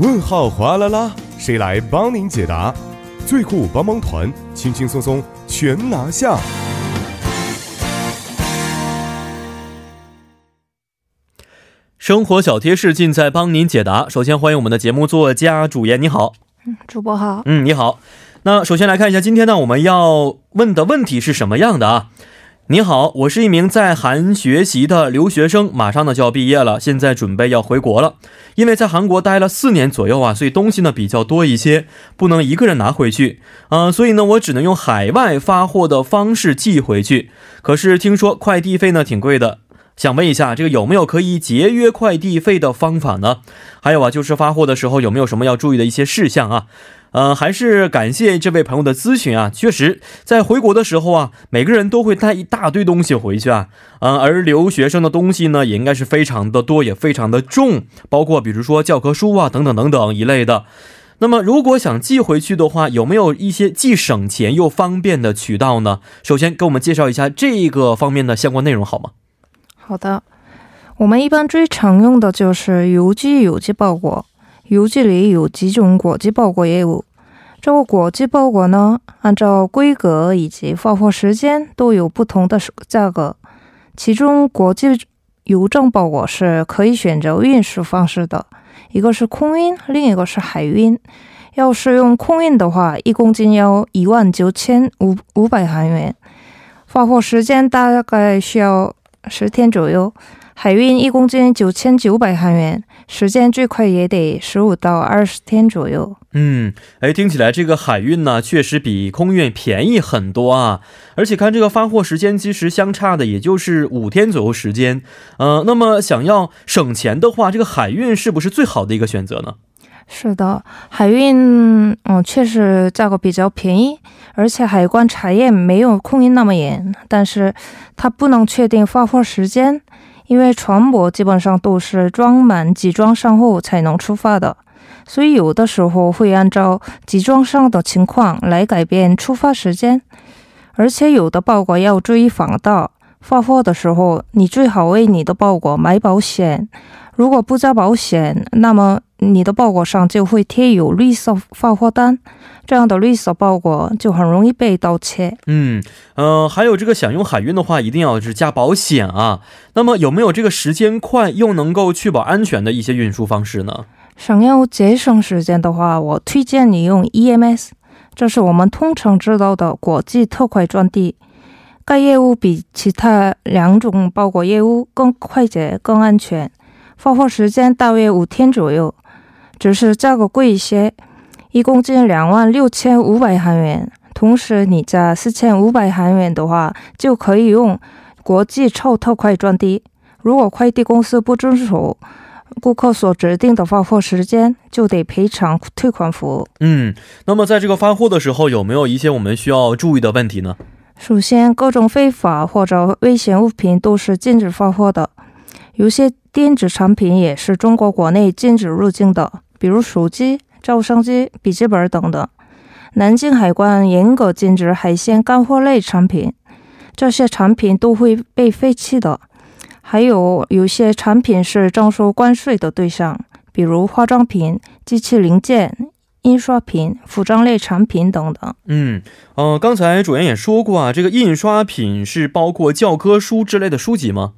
问号哗啦啦，谁来帮您解答？最酷帮帮团，轻轻松松全拿下。生活小贴士尽在帮您解答。首先欢迎我们的节目作家主页，你好。嗯主播好，嗯，你好。那首先来看一下今天呢，我们要问的问题是什么样的啊？你好，我是一名在韩学习的留学生，马上呢就要毕业了，现在准备要回国了。因为在韩国待了四年左右啊，所以东西呢比较多一些，不能一个人拿回去啊、所以呢我只能用海外发货的方式寄回去。可是听说快递费呢挺贵的，想问一下，这个有没有可以节约快递费的方法呢？还有啊，就是发货的时候有没有什么要注意的一些事项啊？呃，还是感谢这位朋友的咨询啊。确实，在回国的时候啊，每个人都会带一大堆东西回去啊。嗯、而留学生的东西呢，也应该是非常的多，也非常的重，包括比如说教科书啊，等等等等一类的。那么，如果想寄回去的话，有没有一些既省钱又方便的渠道呢？首先，给我们介绍一下这个方面的相关内容好吗？好的。我们一般最常用的就是邮寄邮寄包裹，邮寄里有几种国际包裹业务。这个国际包裹呢，按照规格以及发货时间都有不同的价格。其中，国际邮政包裹是可以选择运输方式的，一个是空运，另一个是海运。要是用空运的话，一公斤要一万九千五五百韩元，发货时间大概需要十天左右。海运一公斤九千九百韩元，时间最快也得十五到二十天左右。嗯，哎，听起来这个海运呢，确实比空运便宜很多啊。而且看这个发货时间，其实相差的也就是五天左右时间。呃，那么想要省钱的话，这个海运是不是最好的一个选择呢？是的，海运嗯确实价格比较便宜，而且海关查验没有空运那么严，但是它不能确定发货时间，因为船舶基本上都是装满集装箱后才能出发的，所以有的时候会按照集装箱的情况来改变出发时间，而且有的包裹要注意防盗，发货的时候你最好为你的包裹买保险，如果不加保险，那么你的包裹上就会贴有绿色发货单，这样的绿色包裹就很容易被盗窃。嗯，呃，还有这个想用海运的话，一定要是加保险啊。那么有没有这个时间快又能够确保安全的一些运输方式呢？想要节省时间的话，我推荐你用 EMS，这是我们通常知道的国际特快专递。该业务比其他两种包裹业务更快捷、更安全，发货时间大约五天左右，只是价格贵一些，一公斤两万六千五百韩元。同时，你加四千五百韩元的话，就可以用国际超特快专递。如果快递公司不遵守顾客所指定的发货时间，就得赔偿退款服务。嗯，那么在这个发货的时候，有没有一些我们需要注意的问题呢？首先，各种非法或者危险物品都是禁止发货的。有些电子产品也是中国国内禁止入境的，比如手机、照相机、笔记本等等。南京海关严格禁止海鲜干货类产品，这些产品都会被废弃的。还有有些产品是征收关税的对象，比如化妆品、机器零件、印刷品、服装类产品等等。嗯，呃，刚才主任也说过啊，这个印刷品是包括教科书之类的书籍吗？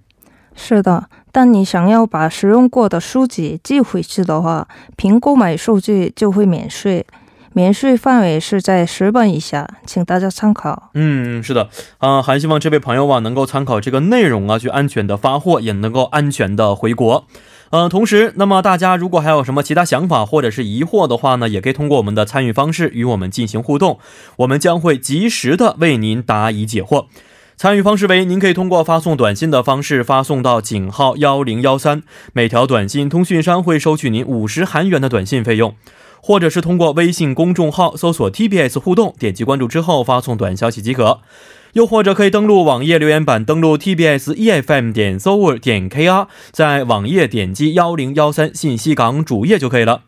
是的，但你想要把使用过的书籍寄回去的话，凭购买数据就会免税，免税范围是在十本以下，请大家参考。嗯，是的，啊、还希望这位朋友啊能够参考这个内容啊，去安全的发货，也能够安全的回国。呃，同时，那么大家如果还有什么其他想法或者是疑惑的话呢，也可以通过我们的参与方式与我们进行互动，我们将会及时的为您答疑解惑。参与方式为：您可以通过发送短信的方式发送到井号幺零幺三，每条短信通讯商会收取您五十韩元的短信费用。或者是通过微信公众号搜索 TBS 互动，点击关注之后发送短消息即可。又或者可以登录网页留言板，登录 tbs efm 点 s o u r 点 kr，在网页点击幺零幺三信息港主页就可以了。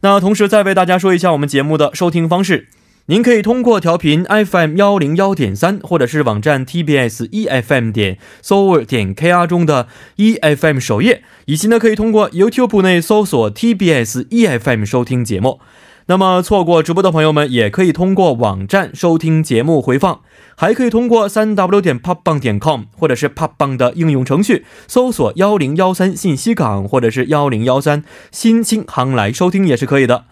那同时再为大家说一下我们节目的收听方式。您可以通过调频 FM 幺零幺点三，或者是网站 TBS EFM 点 s o u r 点 KR 中的 EFM 首页，以及呢可以通过 YouTube 内搜索 TBS EFM 收听节目。那么错过直播的朋友们，也可以通过网站收听节目回放，还可以通过三 W 点 popbang 点 com 或者是 popbang 的应用程序搜索幺零幺三信息港或者是幺零幺三新青航来收听也是可以的。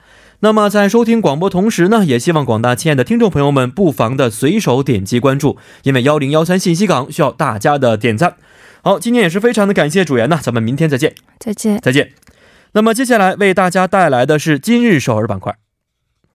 那么在收听广播同时呢，也希望广大亲爱的听众朋友们不妨的随手点击关注，因为幺零幺三信息港需要大家的点赞。好，今天也是非常的感谢主言呢，咱们明天再见，再见。再见。那么接下来为大家带来的是今日首尔板块。